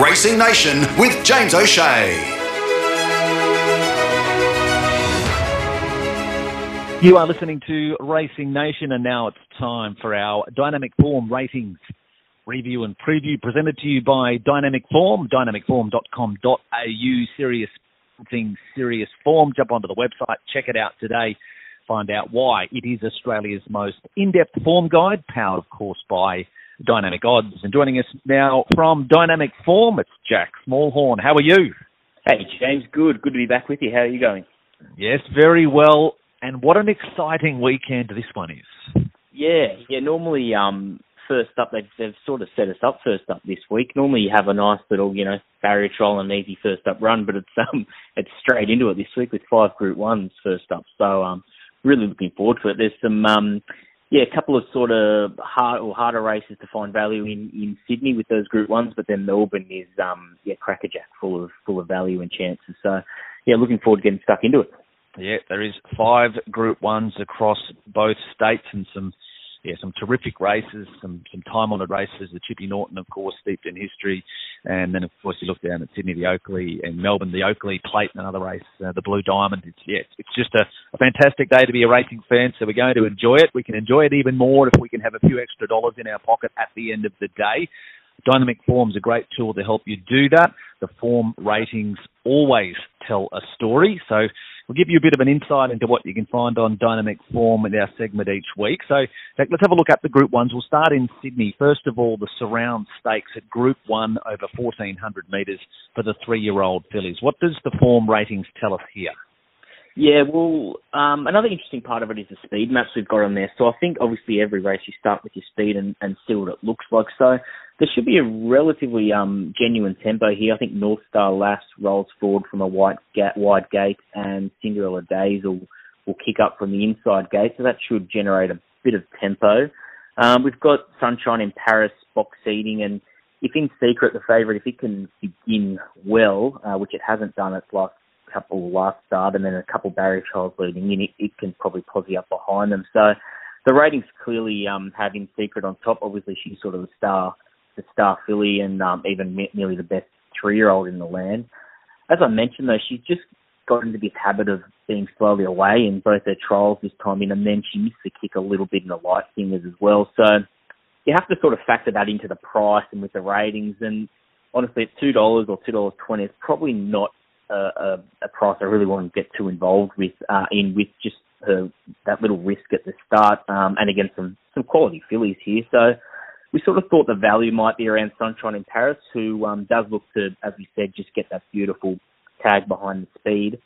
Racing Nation with James O'Shea. You are listening to Racing Nation, and now it's time for our Dynamic Form ratings review and preview presented to you by Dynamic Form, dynamicform.com.au, serious thing, serious form. Jump onto the website, check it out today, find out why it is Australia's most in-depth form guide, powered, of course, by Dynamic Odds. And joining us now from Dynamic Form, it's Jack Smallhorn. How are you? Hey, James. Good. Good to be back with you. How are you going? Yes, very well. And what an exciting weekend this one is. Yeah, yeah. Normally, um, first up, they've, they've sort of set us up first up this week. Normally, you have a nice little, you know, barrier trial and easy first up run, but it's um, it's straight into it this week with five Group Ones first up. So, um, really looking forward to it. There's some, um, yeah, a couple of sort of hard or harder races to find value in in Sydney with those Group Ones, but then Melbourne is, um, yeah, crackerjack full of full of value and chances. So, yeah, looking forward to getting stuck into it. Yeah, there is five Group Ones across both states, and some yeah some terrific races, some some time honoured races. The Chipping Norton, of course, steeped in history, and then of course you look down at Sydney, the Oakleigh, and Melbourne, the Oakleigh Plate, another race, uh, the Blue Diamond. It's yeah, it's just a, a fantastic day to be a racing fan. So we're going to enjoy it. We can enjoy it even more if we can have a few extra dollars in our pocket at the end of the day. Dynamic Form's a great tool to help you do that. The form ratings always tell a story. So we'll give you a bit of an insight into what you can find on Dynamic Form in our segment each week. So let's have a look at the Group 1s. We'll start in Sydney. First of all, the Surround Stakes at Group 1 over 1400 metres for the three-year-old fillies. What does the form ratings tell us here? Yeah, well, um, another interesting part of it is the speed maps we've got on there. So I think obviously every race you start with your speed and, and see what it looks like. So there should be a relatively um, genuine tempo here. I think North Star Lass rolls forward from a white ga- wide gate, and Cinderella Days will, will kick up from the inside gate. So that should generate a bit of tempo. Um, we've got Sunshine in Paris box seating, and if in secret the favourite, if it can begin well, uh, which it hasn't done its last couple last start and then a couple barrier trials leading in, it, it can probably posse up behind them. So the ratings clearly um, have in secret on top. Obviously, she's sort of the star, the star filly, and um, even nearly the best three-year-old in the land. As I mentioned, though, she's just got into this habit of being slowly away in both her trials this time in, and then she missed the kick a little bit in the light fingers as well. So you have to sort of factor that into the price and with the ratings. And honestly, at two dollars or two dollars twenty, it's probably not a, a, price I really want to get too involved with uh, in with just her, that little risk at the start um, and against some some quality fillies here. So we sort of thought the value might be around Sunshine in Paris, who um, does look to, as we said, just get that beautiful tag behind the speed.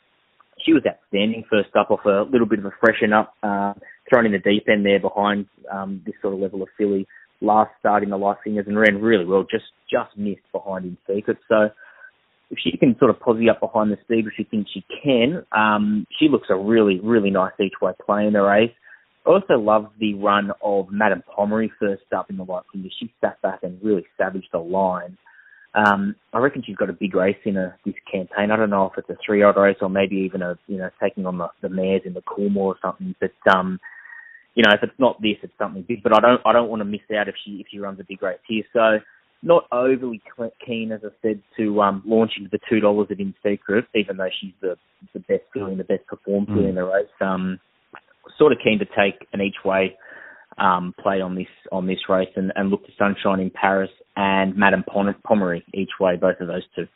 She was outstanding first up off a little bit of a freshen up, uh, thrown in the deep end there behind um, this sort of level of filly last start in the light fingers and ran really well, just just missed behind in secret. So if she can sort of posse up behind the speed, which she thinks she can, um, she looks a really, really nice each way play in the race. I also love the run of Madame Pommery first up in the light finger. She sat back and really savaged the line. Um, I reckon she's got a big race in a, this campaign. I don't know if it's a three-year-old race or maybe even a you know taking on the, the mares in the Coolmore or something. But um, you know if it's not this, it's something big. But I don't I don't want to miss out if she if she runs a big race here. So not overly keen, as I said, to um, launch into the two dollars at In Secret, even though she's the the best feeling, the best performed mm. in the race. Um, sort of keen to take an each way um, play on this on this race and, and look to Sunshine in Paris and Madame Pommery each way, both of those two.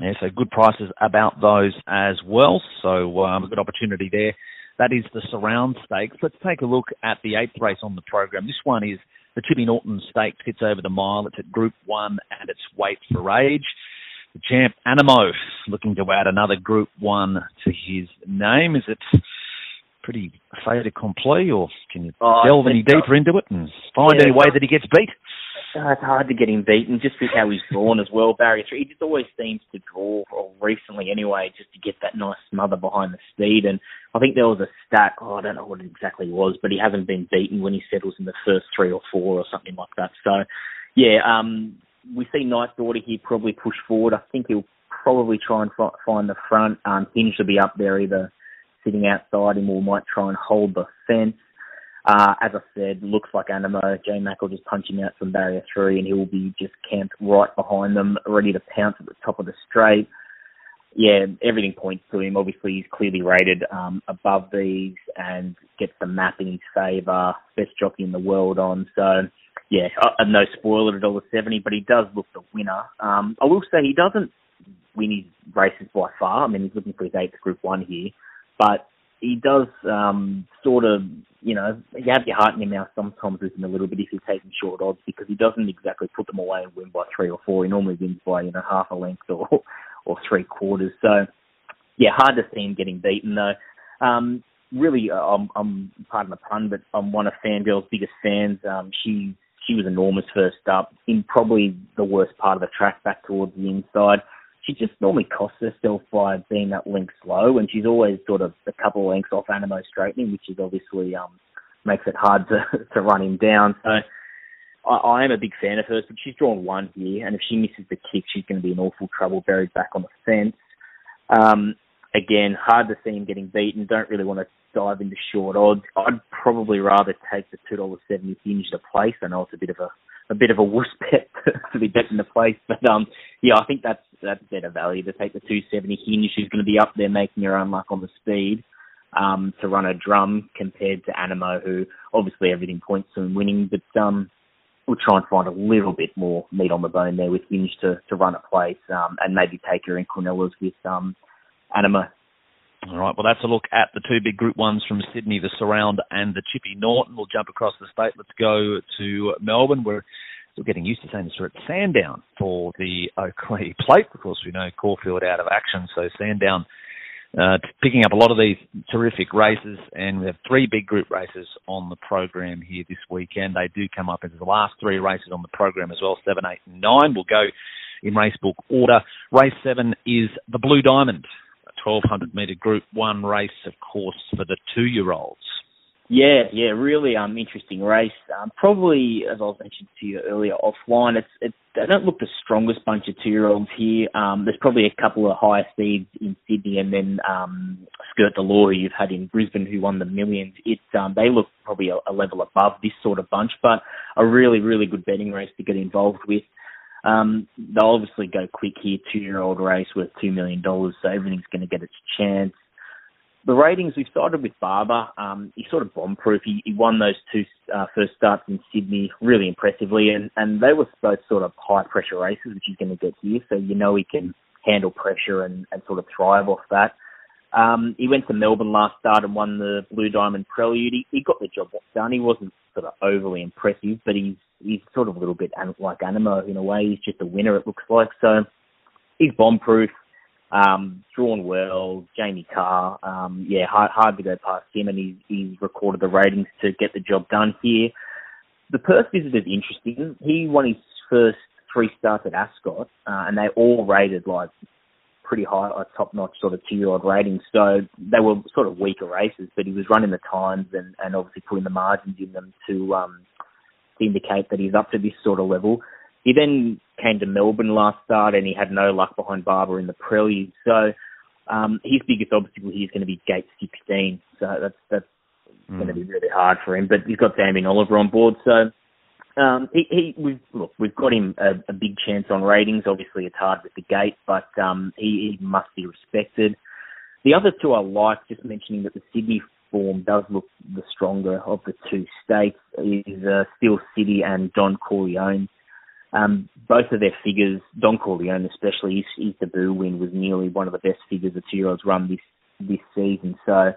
Yeah, so good prices about those as well. So um, a good opportunity there. That is the surround stakes. Let's take a look at the eighth race on the program. This one is the Chipping Norton Stakes It's over the mile. It's at Group 1 and it's weight for age. The champ Anamoe looking to add another Group 1 to his name. Is it pretty fait accompli or can you oh, delve any deeper into it and find yeah, any way that he gets beat? Uh, it's hard to get him beaten just with how he's drawn as well. Barrier three, he just always seems to draw, or recently anyway, just to get that nice smother behind the speed. And I think there was a stat, oh, I don't know what it exactly was, but he hasn't been beaten when he settles in the first three or four or something like that. So, yeah, um, we see Knight's Order here probably push forward. I think he'll probably try and f- find the front. Um, Hinge will be up there either sitting outside him or might try and hold the fence. Uh, as I said, looks like Anamoe. J Mac will just punch him out from barrier three, and he will be just camped right behind them, ready to pounce at the top of the straight. Yeah, everything points to him. Obviously, he's clearly rated um, above these and gets the map in his favour. Best jockey in the world on. So, yeah, uh, no spoiler at dollar seventy, but he does look the winner. Um, I will say he doesn't win his races by far. I mean, he's looking for his eighth Group One here, but he does um, sort of, you know, you have your heart in your mouth sometimes with him a little bit if you're taking short odds because he doesn't exactly put them away and win by three or four. He normally wins by, you know, half a length or or three quarters. So, yeah, hard to see him getting beaten though. Um, really, uh, I'm, I'm pardon the pun, but I'm one of Fangirl's biggest fans. Um, she she was enormous first up in probably the worst part of the track back towards the inside she just normally costs herself by being that link slow, and she's always sort of a couple of lengths off Anamoe straightening, which is obviously um, makes it hard to to run him down. So I, I am a big fan of hers, but she's drawn one here, and if she misses the kick, she's going to be in awful trouble, buried back on the fence. Um, again, hard to see him getting beaten. Don't really want to dive into short odds. I'd probably rather take the two dollars seventy hinge to place. I know it's a bit of a a bit of a wuss bet to be betting the place. But um, yeah, I think that's that's better value to take the 270 hinge. She's going to be up there making her own luck on the speed um, to run a drum compared to Anamoe, who obviously everything points to him winning, but um, we'll try and find a little bit more meat on the bone there with Hinge to, to run a place um, and maybe take her in Quinellas with um, Anamoe. All right, well, that's a look at the two big Group Ones from Sydney, the Surround and the Chipping Norton. We'll jump across the state. Let's go to Melbourne. We're still getting used to saying this. We're at Sandown for the Oakleigh Plate. Of course, we know Caulfield out of action, so Sandown uh, picking up a lot of these terrific races, and we have three big group races on the program here this weekend. They do come up as the last three races on the program as well, seven, eight, and nine. We'll go in race book order. Race seven is the Blue Diamond. 1200 metre Group 1 race, of course, for the two-year-olds. Yeah, yeah, really um interesting race. Um, probably, as I was mentioning to you earlier offline, it's it, they don't look the strongest bunch of two-year-olds here. Um, there's probably a couple of higher speeds in Sydney, and then um, Skirt the Law, who you've had in Brisbane, who won the millions. It um, they look probably a, a level above this sort of bunch, but a really, really good betting race to get involved with. Um, they'll obviously go quick here, two-year-old race worth $2 million, so everything's going to get its chance. The ratings, we've started with Barber. Um, he's sort of bomb-proof. He, he won those two uh, first starts in Sydney really impressively, and, and they were both sort of high-pressure races, which he's going to get here, so you know he can handle pressure and, and sort of thrive off that. Um, he went to Melbourne last start and won the Blue Diamond Prelude. He, he got the job done. He wasn't sort of overly impressive, but he's he's sort of a little bit like Anamoe in a way. He's just a winner, it looks like. So he's bomb proof, um, drawn well. Jamie Kah. um, yeah, hard, hard to go past him, and he's, recorded the ratings to get the job done here. The Perth visit is interesting. He won his first three starts at Ascot, uh, and they all rated like pretty high, like top-notch sort of two-year-old ratings. So they were sort of weaker races, but he was running the times and, and obviously putting the margins in them to um, indicate that he's up to this sort of level. He then came to Melbourne last start and he had no luck behind Barber in the prelude. So um, his biggest obstacle here is going to be gate 16. So that's that's mm. going to be really hard for him. But he's got Damien Oliver on board. So um, he, he we've look we've got him a, a, big chance on ratings. Obviously it's hard with the gate, but um, he, he must be respected. The other two I like, just mentioning that the Sydney form does look the stronger of the two states is uh, Steel City and Don Corleone. Um, both of their figures, Don Corleone especially, his, his debut win was nearly one of the best figures a two-year-olds run this this season. So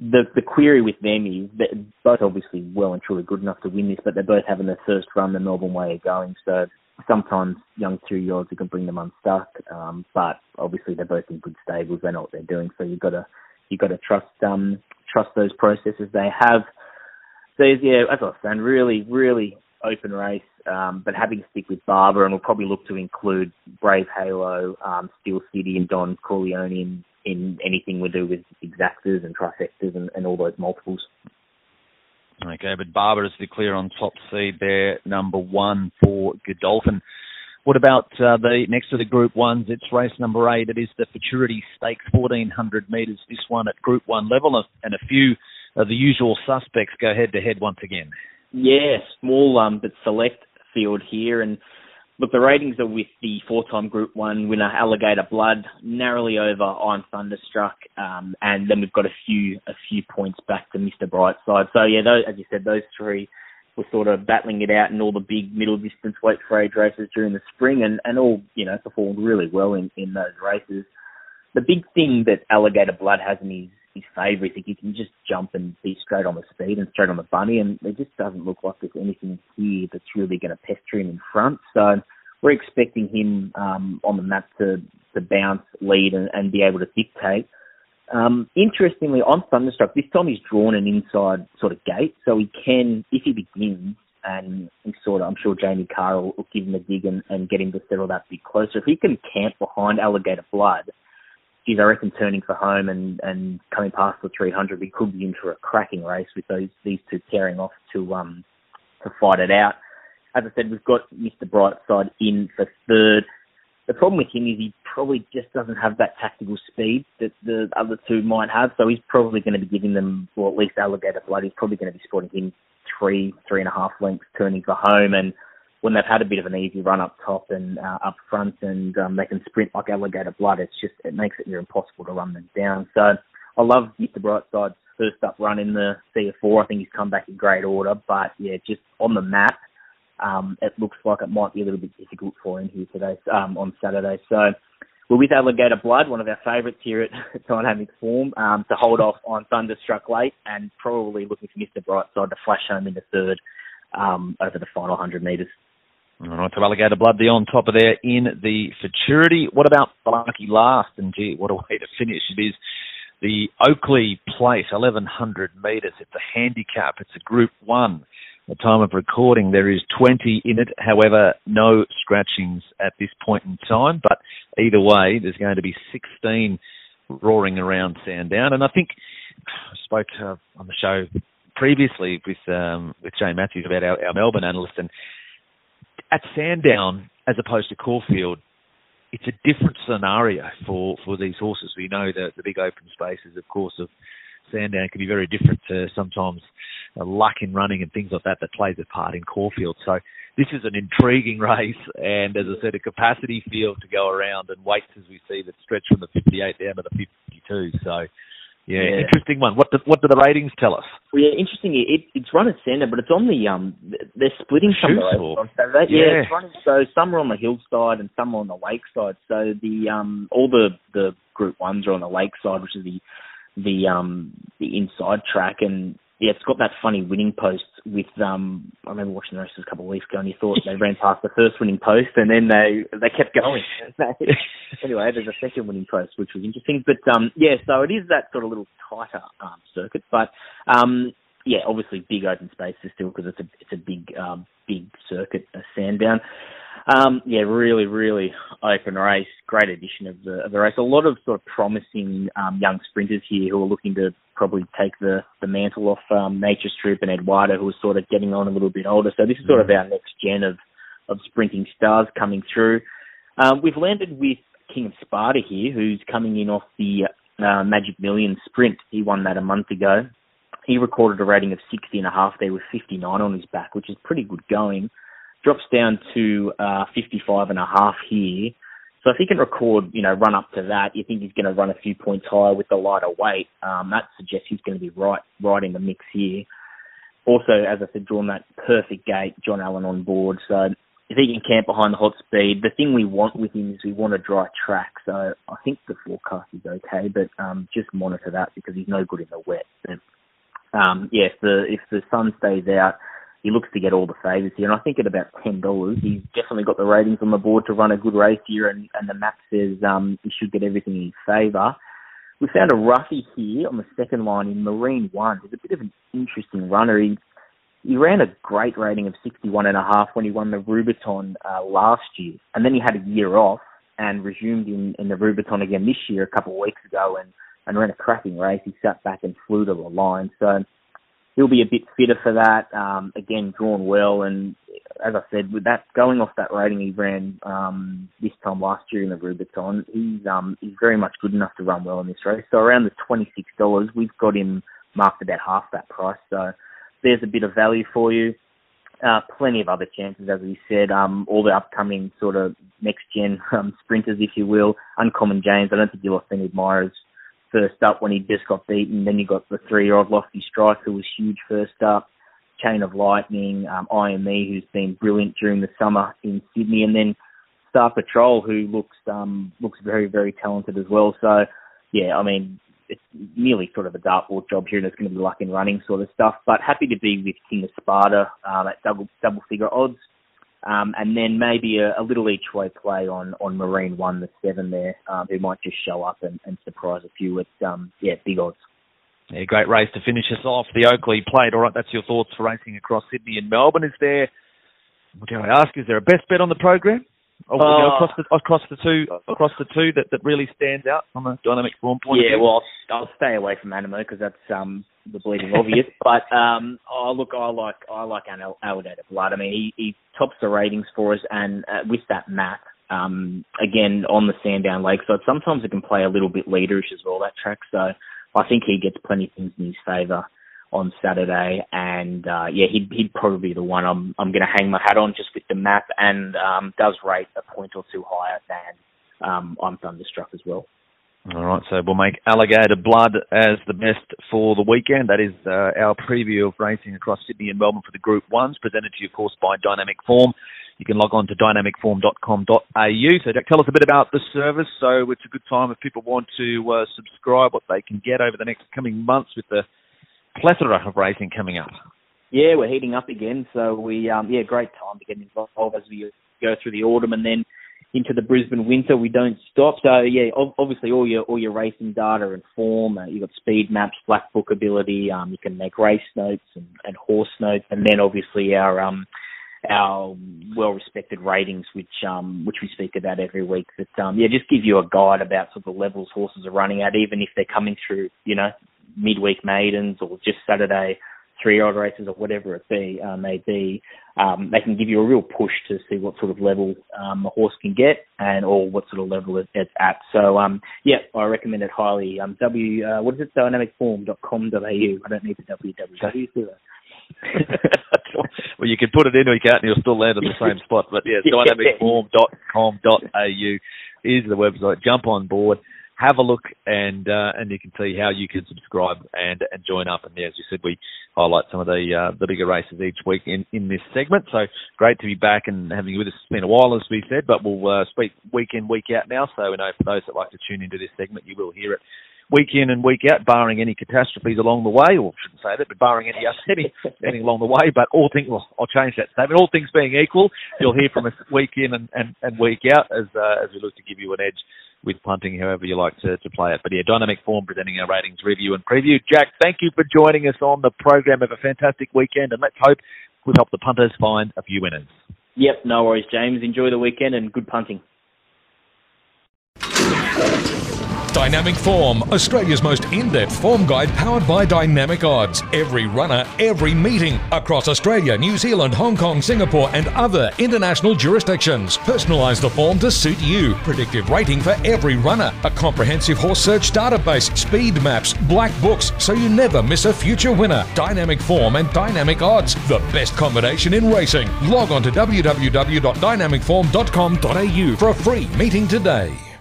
the the query with them is that both obviously well and truly good enough to win this, but they're both having their first run the Melbourne way of going. So sometimes young two-year-olds you can bring them unstuck, um, but obviously they're both in good stables. They know what they're doing, so you've got to you've got to trust um, trust those processes they have. So yeah, as I was saying, really, really open race, um, but having to stick with Barber, and we'll probably look to include Brave Halo, um, Steel City, and Don Corleone in, in anything we do with exactas and trifectas and, and all those multiples. Okay, but Barber is the clear on top seed there, number one for Godolphin. What about uh, the next to the Group Ones? It's race number eight. It is the Futurity Stakes, 1400 metres. This one at Group One level, and a few uh, the usual suspects go head to head once again. Yeah, small um, but select field here, and look, the ratings are with the four-time Group One winner Alligator Blood, narrowly over I'm Thunderstruck, um, and then we've got a few a few points back to Mr. Brightside. So yeah, those, as you said, those three were sort of battling it out in all the big middle distance weight for age races during the spring, and and all you know performed really well in in those races. The big thing that Alligator Blood has in his his favour. is that he can just jump and be straight on the speed and straight on the bunny, and it just doesn't look like there's anything here that's really going to pester him in front. So we're expecting him um, on the map to to bounce, lead, and, and be able to dictate. Um, interestingly, I'm Thunderstruck, this time he's drawn an inside sort of gate, so he can, if he begins, and sort of, I'm sure Jamie Kah will, will give him a dig and, and get him to settle that bit closer. If he can camp behind Alligator Blood, geez, I reckon turning for home and, and coming past the 300, we could be in for a cracking race with those these two tearing off to um to fight it out. As I said, we've got Mr. Brightside in for third. The problem with him is he probably just doesn't have that tactical speed that the other two might have, so he's probably going to be giving them, well, at least Alligator Blood, he's probably going to be spotting him three, three and a half lengths turning for home, and when they've had a bit of an easy run up top and uh, up front, and um, they can sprint like alligator blood. It's just it makes it near impossible to run them down. So I love Mr. Brightside's first up run in the CF Orr. I think he's come back in great order, but yeah, just on the map, um, it looks like it might be a little bit difficult for him here today um, on Saturday. So we're with Alligator Blood, one of our favourites here at Dynamic Form, um, to hold off I'm Thunderstruck late and probably looking for Mr. Brightside to flash home in the third um, over the final 100 metres. All right, so Alligator Blood, the on top of there in the futurity. What about Lucky Last? And gee, what a way to finish it is. The Oakleigh Plate, 1100 metres. It's a handicap. It's a Group 1. The time of recording, there is 20 in it. However, no scratchings at this point in time. But either way, there's going to be 16 roaring around Sandown. And I think I spoke uh, on the show previously with um, with Jay Matthews about our, our Melbourne analyst, and at Sandown as opposed to Caulfield, it's a different scenario for, for these horses. We know that the big open spaces, of course, of Sandown can be very different to sometimes luck in running and things like that that plays a part in Caulfield. So this is an intriguing race, and as I said, a capacity field to go around and weights as we see that stretch from the 58 down to the 52. So yeah, yeah, interesting one. What do, what do the ratings tell us? Well, yeah, interesting. It, it's run at centre, but it's on the um. They're splitting some of on Saturday. Yeah, yeah it's running, so some are on the hillside and some are on the lakeside. So the um all the the group ones are on the lakeside, which is the the um the inside track, and yeah, it's got that funny winning post with um I remember watching the races a couple of weeks ago and you thought they ran past the first winning post and then they they kept going. anyway, there's a second winning post which was interesting. But um yeah, so it is that sort of little tighter um circuit. But um yeah, obviously big open spaces still because it's a it's a big um big circuit, a Sandown. Um, yeah, really, really open race. Great addition of the, of the race. A lot of sort of promising um, young sprinters here who are looking to probably take the, the mantle off um, Nature Strip and Eduardo, who was sort of getting on a little bit older. So this is sort of mm. our next gen of, of sprinting stars coming through. Um, we've landed with King of Sparta here, who's coming in off the uh, Magic Million sprint. He won that a month ago. He recorded a rating of 60 and a half there with 59 on his back, which is pretty good going drops down to uh, 55 and a half here. So if he can record, you know, run up to that, you think he's going to run a few points higher with the lighter weight. Um, that suggests he's going to be right, right in the mix here. Also, as I said, drawn that perfect gate, John Allen on board. So if he can camp behind the hot speed, the thing we want with him is we want a dry track. So I think the forecast is okay, but um, just monitor that because he's no good in the wet. But, um, if the if the sun stays out, he looks to get all the favours here. And I think at about ten dollars, he's definitely got the ratings on the board to run a good race here. And, and the map says um, he should get everything in favour. We found a roughie here on the second line in Marine One. He's a bit of an interesting runner. He he ran a great rating of sixty one and a half when he won the Rubiton uh, last year, and then he had a year off and resumed in, in the Rubiton again this year a couple of weeks ago and, and ran a cracking race. He sat back and flew to the line. So he'll be a bit fitter for that. Um, again, drawn well, and as I said, with that going off that rating he ran um, this time last year in the Rubiton, he's um, he's very much good enough to run well in this race. So around the twenty six dollars, we've got him marked about half that price. So there's a bit of value for you. Uh, plenty of other chances, as we said. Um, all the upcoming sort of next gen um, sprinters, if you will. Uncommon James. I don't think you'll have seen admirers first up when he just got beaten. Then you got the three year old Lofty Strike, who was huge first up. Chain of Lightning, um, IME, who's been brilliant during the summer in Sydney, and then Star Patrol, who looks um, looks very very talented as well. So yeah, I mean it's nearly sort of a dartboard job here, and it's going to be luck in running sort of stuff. But happy to be with King of Sparta um, at double double figure odds, um, and then maybe a, a, little each way play on on Marine One, the seven there, um, who might just show up and, and surprise a few with, um, yeah big odds. Yeah, great race to finish us off. The Oakleigh Plate. All right, that's your thoughts for racing across Sydney and Melbourne. Is there? What do I ask? Is there a best bet on the program? Oh, uh, across the across the two across the two that, that really stands out from a dynamic form point yeah, of view. well, I'll, I'll stay away from Anamoe because that's um the bleeding obvious. But um, oh look, I like I like Alligator Blood. I mean, he, he tops the ratings for us, and uh, with that map, um, again on the Sandown Lakeside, sometimes it can play a little bit leaderish as well that track. So I think he gets plenty of things in his favour on Saturday, and uh, yeah, he'd he'd probably be the one I'm I'm going to hang my hat on just with the map, and um, does rate a point or two higher than um, I'm Thunderstruck as well. All right, so we'll make Alligator Blood as the best for the weekend. That is uh, our preview of racing across Sydney and Melbourne for the Group Ones, presented to you, of course, by Dynamic Form. You can log on to dynamicform.com.au. So tell us a bit about the service. So it's a good time if people want to uh, subscribe, what they can get over the next coming months with the plethora of racing coming up. Yeah, we're heating up again, so we um, yeah, great time to get involved as we go through the autumn and then into the Brisbane winter. We don't stop. So yeah, obviously all your all your racing data and form. Uh, you've got speed maps, black book ability. Um, you can make race notes and, and horse notes, and then obviously our um our well respected ratings, which um which we speak about every week. That um yeah, just give you a guide about sort of the levels horses are running at, even if they're coming through you know midweek maidens or just Saturday three-year-old races or whatever it be uh, may be, um, they can give you a real push to see what sort of level um, a horse can get and or what sort of level it's at. So um, yeah, I recommend it highly. Um, w uh, what is it? Dynamicform.com.au. I don't need the www. well, you can put it in or you can't, and you'll still land in the same spot. But yeah, dynamicform.com.au is the website. Jump on board have a look and uh, and you can see how you can subscribe and and join up. And yeah, as you said, we highlight some of the uh, the bigger races each week in in this segment. So great to be back and having you with us. It's been a while, as we said, but we'll uh, speak week in week out now. So we know for those that like to tune into this segment, you will hear it week in and week out, barring any catastrophes along the way, or I shouldn't say that, but barring any any, anything along the way. But all things, well, I'll change that statement. All things being equal, you'll hear from us week in and, and, and week out as uh, as we look to give you an edge with punting, however you like to, to play it. But yeah, dynamic form presenting our ratings review and preview. Jack, thank you for joining us on the program. Have a fantastic weekend, and let's hope we'll help the punters find a few winners. Yep, no worries, James. Enjoy the weekend and good punting. Dynamic Form, Australia's most in depth form guide powered by Dynamic Odds. Every runner, every meeting across Australia, New Zealand, Hong Kong, Singapore, and other international jurisdictions. Personalise the form to suit you. Predictive rating for every runner. A comprehensive horse search database, speed maps, black books, so you never miss a future winner. Dynamic Form and Dynamic Odds, the best combination in racing. Log on to www.dynamicform.com.au for a free meeting today.